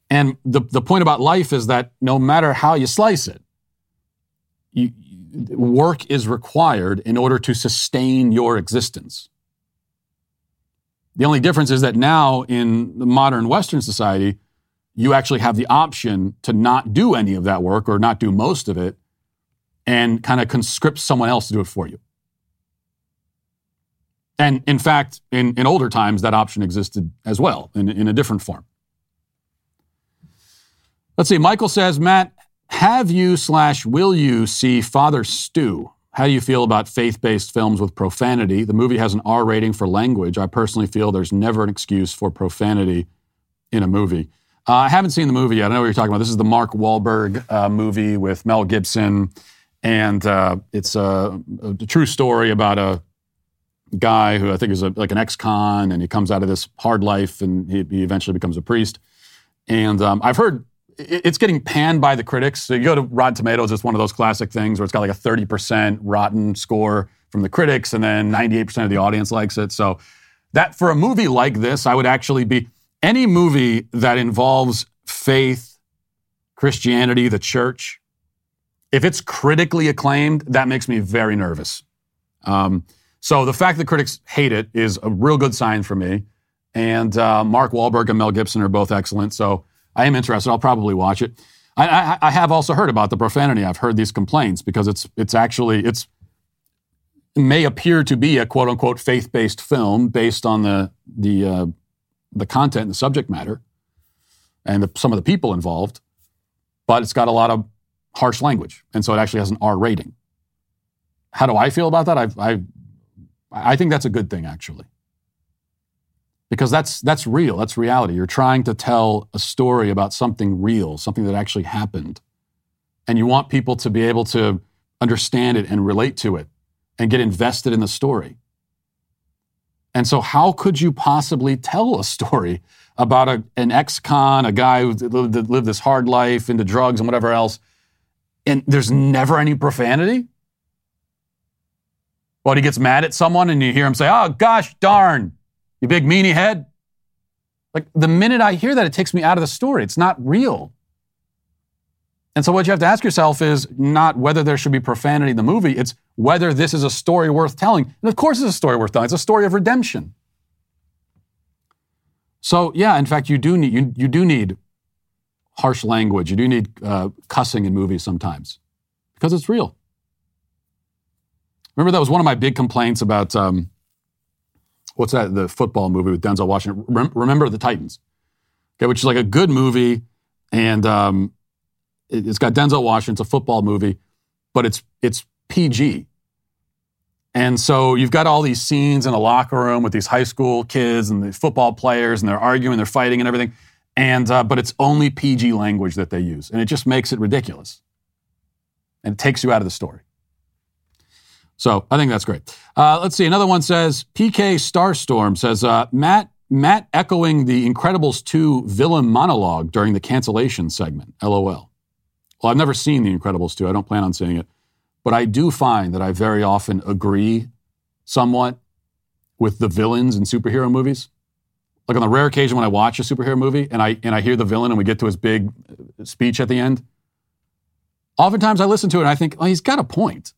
And the, the point about life is that no matter how you slice it, you, work is required in order to sustain your existence. The only difference is that now in the modern Western society, you actually have the option to not do any of that work or not do most of it and kind of conscript someone else to do it for you. And in fact, in, in older times, that option existed as well in, in a different form. Let's see. Michael says, Matt, have you slash will you see Father Stew? How do you feel about faith based films with profanity? The movie has an R rating for language. I personally feel there's never an excuse for profanity in a movie. Uh, I haven't seen the movie yet. I know what you're talking about. This is the Mark Wahlberg uh, movie with Mel Gibson, and uh, it's a, a, true story about a guy who I think is a, like an ex-con, and he comes out of this hard life, and he, he eventually becomes a priest. And um, I've heard it's getting panned by the critics. So you go to Rotten Tomatoes, it's one of those classic things where it's got like a 30% rotten score from the critics, and then 98% of the audience likes it. So that for a movie like this, I would actually be any movie that involves faith, Christianity, the church, if it's critically acclaimed, that makes me very nervous. Um, so the fact that critics hate it is a real good sign for me. And uh, Mark Wahlberg and Mel Gibson are both excellent. So I am interested. I'll probably watch it. I, I, I have also heard about the profanity. I've heard these complaints because it's it's actually it's it may appear to be a quote unquote faith based film based on the the uh, the content and the subject matter and the, some of the people involved, but it's got a lot of harsh language, and so it actually has an R rating. How do I feel about that? I I I think that's a good thing actually because that's that's real that's reality. You're trying to tell a story about something real something that actually happened. And you want people to be able to understand it and relate to it and get invested in the story. And so how could you possibly tell a story about a, an ex-con a guy who lived, lived this hard life into drugs and whatever else and there's never any profanity? But he gets mad at someone and you hear him say oh gosh darn you big meanie head. Like the minute I hear that, it takes me out of the story. It's not real. And so what you have to ask yourself is not whether there should be profanity in the movie, it's whether this is a story worth telling. And of course it's a story worth telling. It's a story of redemption. So yeah, in fact, you do need you, you do need harsh language. You do need uh, cussing in movies sometimes because it's real. Remember that was one of my big complaints about um, what's that? The football movie with Denzel Washington. Rem- Remember the Titans, okay, which is like a good movie, and um, it, has got Denzel Washington. It's a football movie, but it's it's PG. And so you've got all these scenes in a locker room with these high school kids and the football players, and they're arguing, they're fighting, and everything. And uh, but it's only PG language that they use, and it just makes it ridiculous, and it takes you out of the story. So I think that's great. Uh, let's see. Another one says PK Starstorm says uh, Matt Matt echoing the Incredibles 2 villain monologue during the cancellation segment. LOL. Well, I've never seen the Incredibles 2. I don't plan on seeing it, but I do find that I very often agree somewhat with the villains in superhero movies. Like on the rare occasion when I watch a superhero movie and I and I hear the villain and we get to his big speech at the end, oftentimes I listen to it and I think, oh, he's got a point.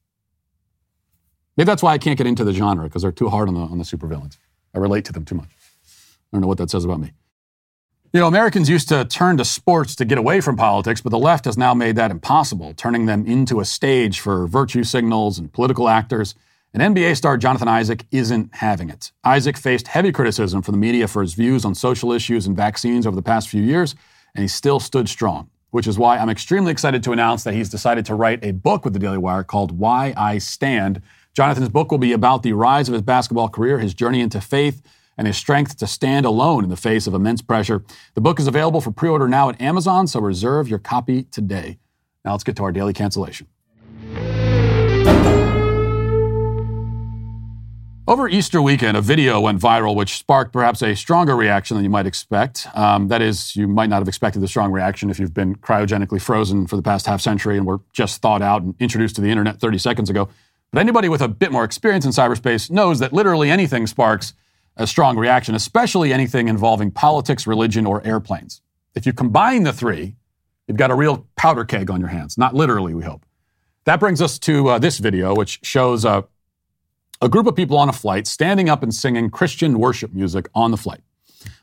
Maybe that's why I can't get into the genre because they're too hard on the on the supervillains. I relate to them too much. I don't know what that says about me. You know, Americans used to turn to sports to get away from politics, but the left has now made that impossible, turning them into a stage for virtue signals and political actors. And NBA star Jonathan Isaac isn't having it. Isaac faced heavy criticism from the media for his views on social issues and vaccines over the past few years, and he still stood strong, which is why I'm extremely excited to announce that he's decided to write a book with the Daily Wire called Why I Stand Jonathan's book will be about the rise of his basketball career, his journey into faith, and his strength to stand alone in the face of immense pressure. The book is available for pre order now at Amazon, so reserve your copy today. Now let's get to our daily cancellation. Over Easter weekend, a video went viral which sparked perhaps a stronger reaction than you might expect. Um, that is, you might not have expected the strong reaction if you've been cryogenically frozen for the past half century and were just thawed out and introduced to the internet 30 seconds ago. But anybody with a bit more experience in cyberspace knows that literally anything sparks a strong reaction, especially anything involving politics, religion, or airplanes. If you combine the three, you've got a real powder keg on your hands. Not literally, we hope. That brings us to uh, this video, which shows uh, a group of people on a flight standing up and singing Christian worship music on the flight.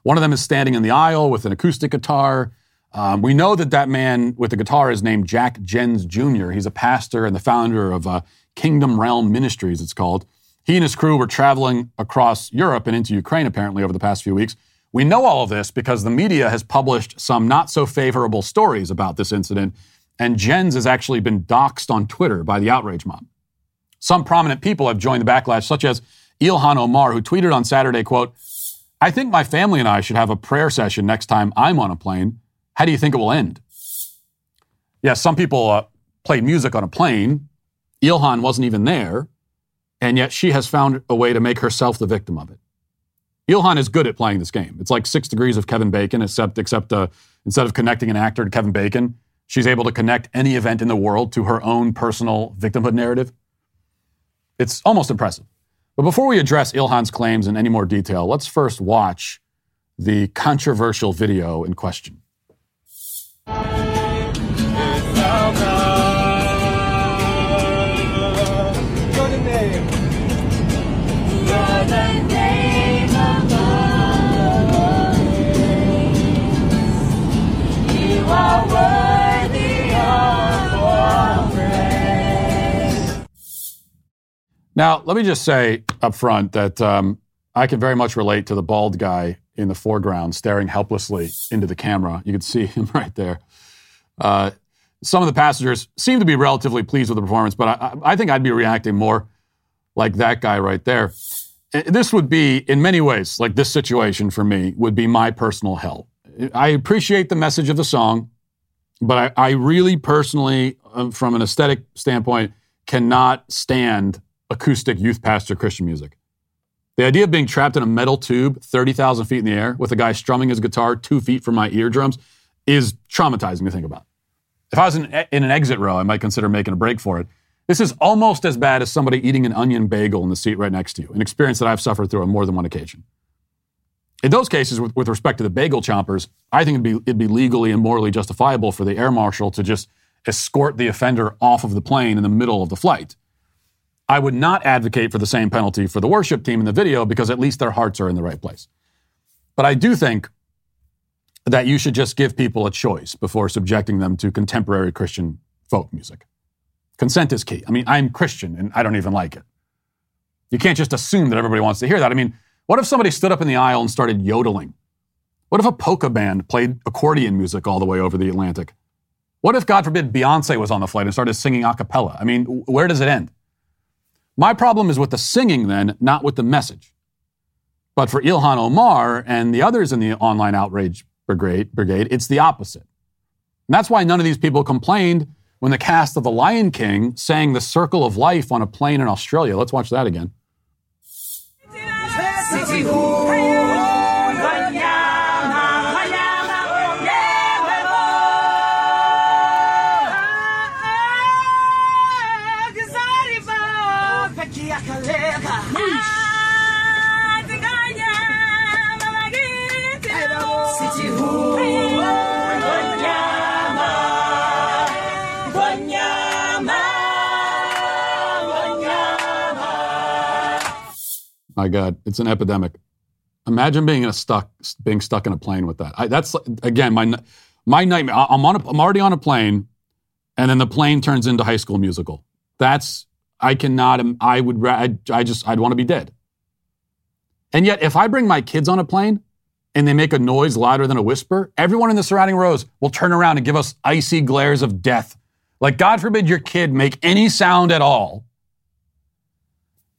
One of them is standing in the aisle with an acoustic guitar. Um, we know that that man with the guitar is named Jack Jens Jr. He's a pastor and the founder of uh, Kingdom Realm Ministries, it's called. He and his crew were traveling across Europe and into Ukraine, apparently, over the past few weeks. We know all of this because the media has published some not so favorable stories about this incident, and Jens has actually been doxxed on Twitter by the outrage mob. Some prominent people have joined the backlash, such as Ilhan Omar, who tweeted on Saturday, quote, I think my family and I should have a prayer session next time I'm on a plane. How do you think it will end? Yes, yeah, some people uh, music on a plane, Ilhan wasn't even there, and yet she has found a way to make herself the victim of it. Ilhan is good at playing this game. It's like six degrees of Kevin Bacon, except except uh, instead of connecting an actor to Kevin Bacon, she's able to connect any event in the world to her own personal victimhood narrative. It's almost impressive. But before we address Ilhan's claims in any more detail, let's first watch the controversial video in question. Now, let me just say up front that um, I can very much relate to the bald guy in the foreground staring helplessly into the camera. You can see him right there. Uh, some of the passengers seem to be relatively pleased with the performance, but I, I think I'd be reacting more like that guy right there. This would be, in many ways, like this situation for me, would be my personal hell. I appreciate the message of the song, but I, I really personally, uh, from an aesthetic standpoint, cannot stand acoustic youth pastor Christian music. The idea of being trapped in a metal tube 30,000 feet in the air with a guy strumming his guitar two feet from my eardrums is traumatizing to think about. If I was in, in an exit row, I might consider making a break for it. This is almost as bad as somebody eating an onion bagel in the seat right next to you, an experience that I've suffered through on more than one occasion. In those cases, with, with respect to the bagel chompers, I think it'd be, it'd be legally and morally justifiable for the air marshal to just escort the offender off of the plane in the middle of the flight. I would not advocate for the same penalty for the worship team in the video because at least their hearts are in the right place. But I do think that you should just give people a choice before subjecting them to contemporary Christian folk music. Consent is key. I mean, I'm Christian and I don't even like it. You can't just assume that everybody wants to hear that. I mean, what if somebody stood up in the aisle and started yodeling? What if a polka band played accordion music all the way over the Atlantic? What if, God forbid, Beyonce was on the flight and started singing a cappella? I mean, where does it end? My problem is with the singing, then, not with the message. But for Ilhan Omar and the others in the online outrage brigade, brigade it's the opposite. And that's why none of these people complained when the cast of The Lion King sang The Circle of Life on a plane in Australia. Let's watch that again. 几乎 My God, it's an epidemic. Imagine being in a stuck, being stuck in a plane with that. I, that's again my my nightmare. I'm on, a, I'm already on a plane, and then the plane turns into High School Musical. That's I cannot. I would. I, I just. I'd want to be dead. And yet, if I bring my kids on a plane and they make a noise louder than a whisper, everyone in the surrounding rows will turn around and give us icy glares of death. Like, God forbid your kid make any sound at all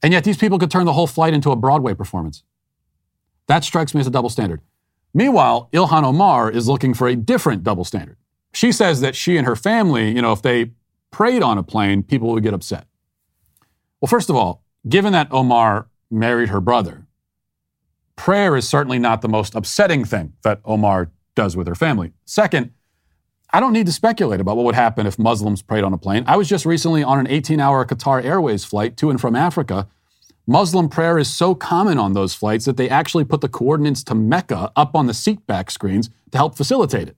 and yet these people could turn the whole flight into a Broadway performance. That strikes me as a double standard. Meanwhile, Ilhan Omar is looking for a different double standard. She says that she and her family, you know, if they prayed on a plane, people would get upset. Well, first of all, given that Omar married her brother, prayer is certainly not the most upsetting thing that Omar does with her family. Second, I don't need to speculate about what would happen if Muslims prayed on a plane. I was just recently on an 18 hour Qatar Airways flight to and from Africa. Muslim prayer is so common on those flights that they actually put the coordinates to Mecca up on the seatback screens to help facilitate it.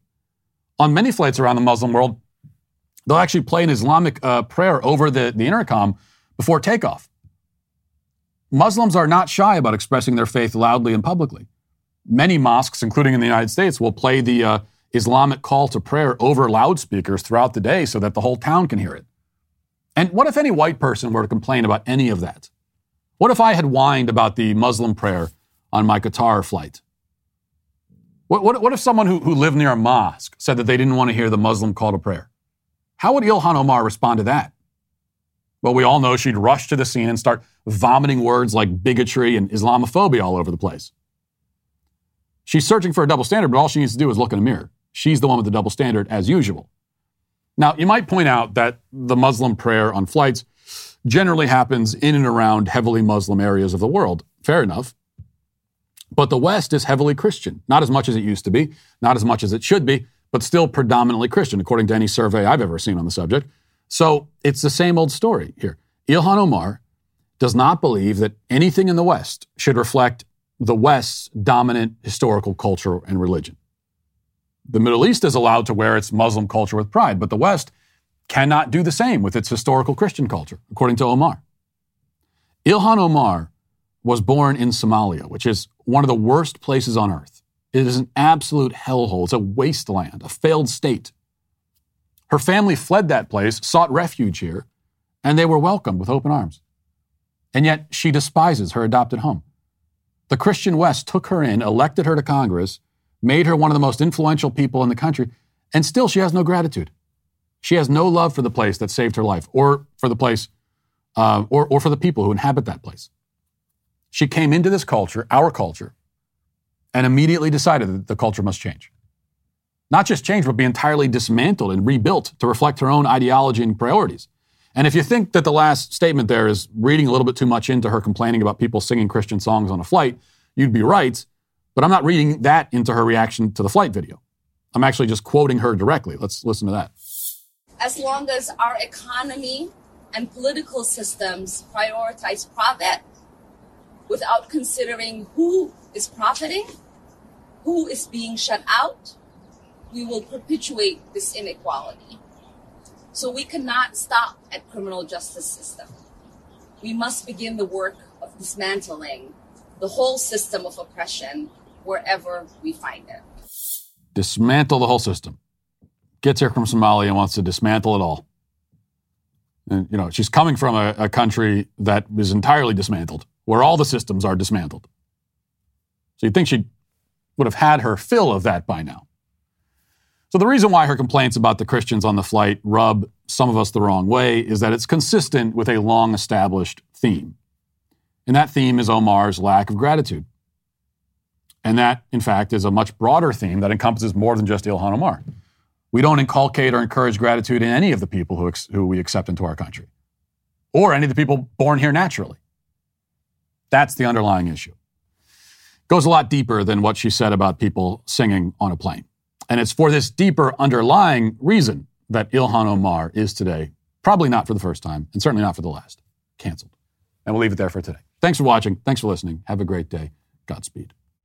On many flights around the Muslim world, they'll actually play an Islamic uh, prayer over the, the intercom before takeoff. Muslims are not shy about expressing their faith loudly and publicly. Many mosques, including in the United States, will play the uh, Islamic call to prayer over loudspeakers throughout the day so that the whole town can hear it. And what if any white person were to complain about any of that? What if I had whined about the Muslim prayer on my Qatar flight? What, what, what if someone who, who lived near a mosque said that they didn't want to hear the Muslim call to prayer? How would Ilhan Omar respond to that? Well, we all know she'd rush to the scene and start vomiting words like bigotry and Islamophobia all over the place. She's searching for a double standard, but all she needs to do is look in a mirror. She's the one with the double standard, as usual. Now, you might point out that the Muslim prayer on flights generally happens in and around heavily Muslim areas of the world. Fair enough. But the West is heavily Christian. Not as much as it used to be, not as much as it should be, but still predominantly Christian, according to any survey I've ever seen on the subject. So it's the same old story here. Ilhan Omar does not believe that anything in the West should reflect the West's dominant historical culture and religion. The Middle East is allowed to wear its Muslim culture with pride, but the West cannot do the same with its historical Christian culture, according to Omar. Ilhan Omar was born in Somalia, which is one of the worst places on earth. It is an absolute hellhole. It's a wasteland, a failed state. Her family fled that place, sought refuge here, and they were welcomed with open arms. And yet she despises her adopted home. The Christian West took her in, elected her to Congress, made her one of the most influential people in the country, and still she has no gratitude. She has no love for the place that saved her life, or for the place, uh, or, or for the people who inhabit that place. She came into this culture, our culture, and immediately decided that the culture must change. Not just change, but be entirely dismantled and rebuilt to reflect her own ideology and priorities. And if you think that the last statement there is reading a little bit too much into her complaining about people singing Christian songs on a flight, you'd be right. But I'm not reading that into her reaction to the flight video. I'm actually just quoting her directly. Let's listen to that. As long as our economy and political systems prioritize profit without considering who is profiting, who is being shut out, we will perpetuate this inequality. So we cannot stop at criminal justice system. We must begin the work of dismantling the whole system of oppression wherever we find it. Dismantle the whole system. Gets here from Somalia and wants to dismantle it all. And, you know, she's coming from a, a country that is entirely dismantled, where all the systems are dismantled. So you'd think she would have had her fill of that by now. So the reason why her complaints about the Christians on the flight rub some of us the wrong way is that it's consistent with a long established theme. And that theme is Omar's lack of gratitude. And that, in fact, is a much broader theme that encompasses more than just Ilhan Omar. We don't inculcate or encourage gratitude in any of the people who, ex- who we accept into our country, or any of the people born here naturally. That's the underlying issue. Goes a lot deeper than what she said about people singing on a plane. And it's for this deeper underlying reason that Ilhan Omar is today, probably not for the first time, and certainly not for the last, canceled. And we'll leave it there for today. Thanks for watching. Thanks for listening. Have a great day. Godspeed.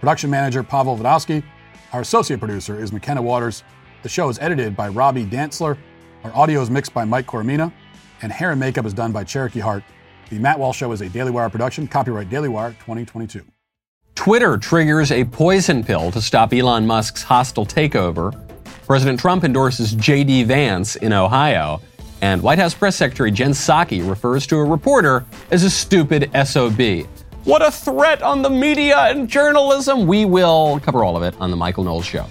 production manager Pavel Vodowski. Our associate producer is McKenna Waters. The show is edited by Robbie Dantzler. Our audio is mixed by Mike Coromina. And hair and makeup is done by Cherokee Hart. The Matt Walsh Show is a Daily Wire production, copyright Daily Wire 2022. Twitter triggers a poison pill to stop Elon Musk's hostile takeover. President Trump endorses J.D. Vance in Ohio. And White House Press Secretary Jen Psaki refers to a reporter as a stupid SOB. What a threat on the media and journalism! We will cover all of it on The Michael Knowles Show.